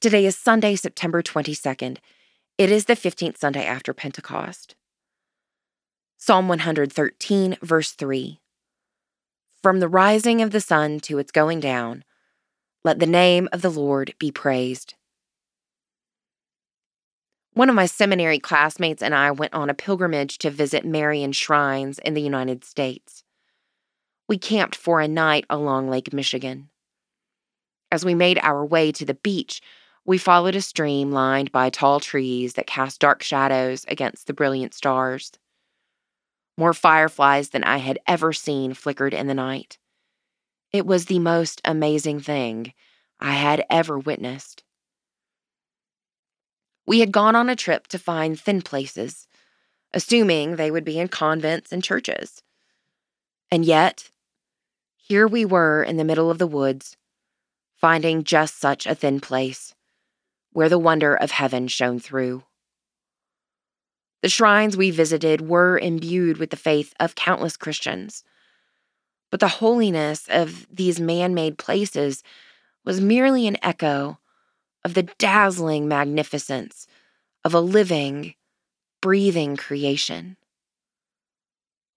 Today is Sunday, September 22nd. It is the 15th Sunday after Pentecost. Psalm 113, verse 3. From the rising of the sun to its going down, let the name of the Lord be praised. One of my seminary classmates and I went on a pilgrimage to visit Marian shrines in the United States. We camped for a night along Lake Michigan. As we made our way to the beach, we followed a stream lined by tall trees that cast dark shadows against the brilliant stars. More fireflies than I had ever seen flickered in the night. It was the most amazing thing I had ever witnessed. We had gone on a trip to find thin places, assuming they would be in convents and churches. And yet, here we were in the middle of the woods, finding just such a thin place where the wonder of heaven shone through. The shrines we visited were imbued with the faith of countless Christians, but the holiness of these man made places was merely an echo of the dazzling magnificence of a living, breathing creation.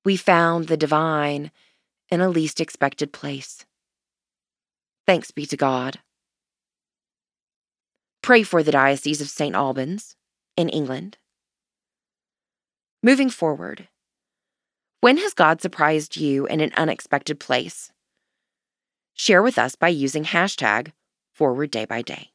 We found the divine in a least expected place. Thanks be to God. Pray for the Diocese of St. Albans in England. Moving forward, when has God surprised you in an unexpected place? Share with us by using hashtag forward day by day.